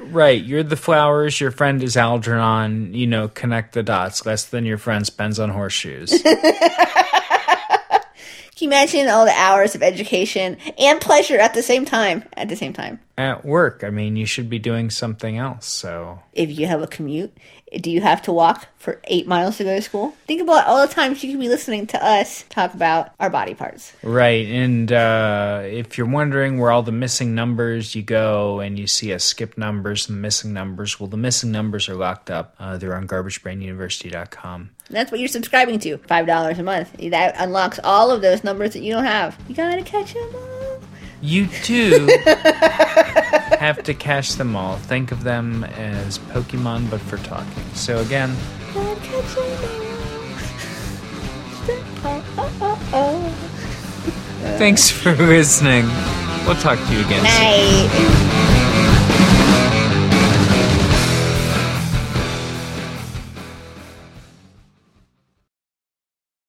Speaker 1: Right. You're the flowers. Your friend is Algernon. You know, connect the dots. Less than your friend spends on horseshoes.
Speaker 2: Can you imagine all the hours of education and pleasure at the same time? At the same time.
Speaker 1: At work, I mean, you should be doing something else. So,
Speaker 2: If you have a commute, do you have to walk for eight miles to go to school? Think about all the times you could be listening to us talk about our body parts.
Speaker 1: right. And uh, if you're wondering where all the missing numbers, you go and you see a skip numbers and the missing numbers. Well, the missing numbers are locked up. Uh, they're on garbagebrainuniversity.com.
Speaker 2: That's what you're subscribing to. Five dollars a month. That unlocks all of those numbers that you don't have. You gotta catch them all.
Speaker 1: You do have to catch them all. Think of them as Pokemon, but for talking. So again, thanks for listening. We'll talk to you again soon.
Speaker 2: Night.